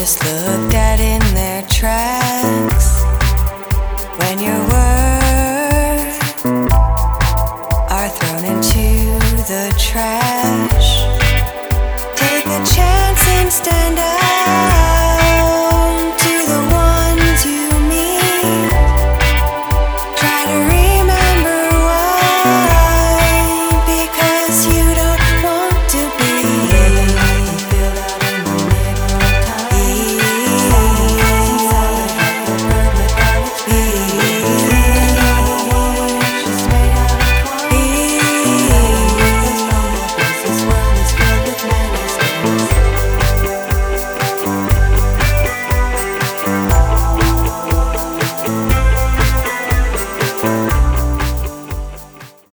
just looked at in their tracks.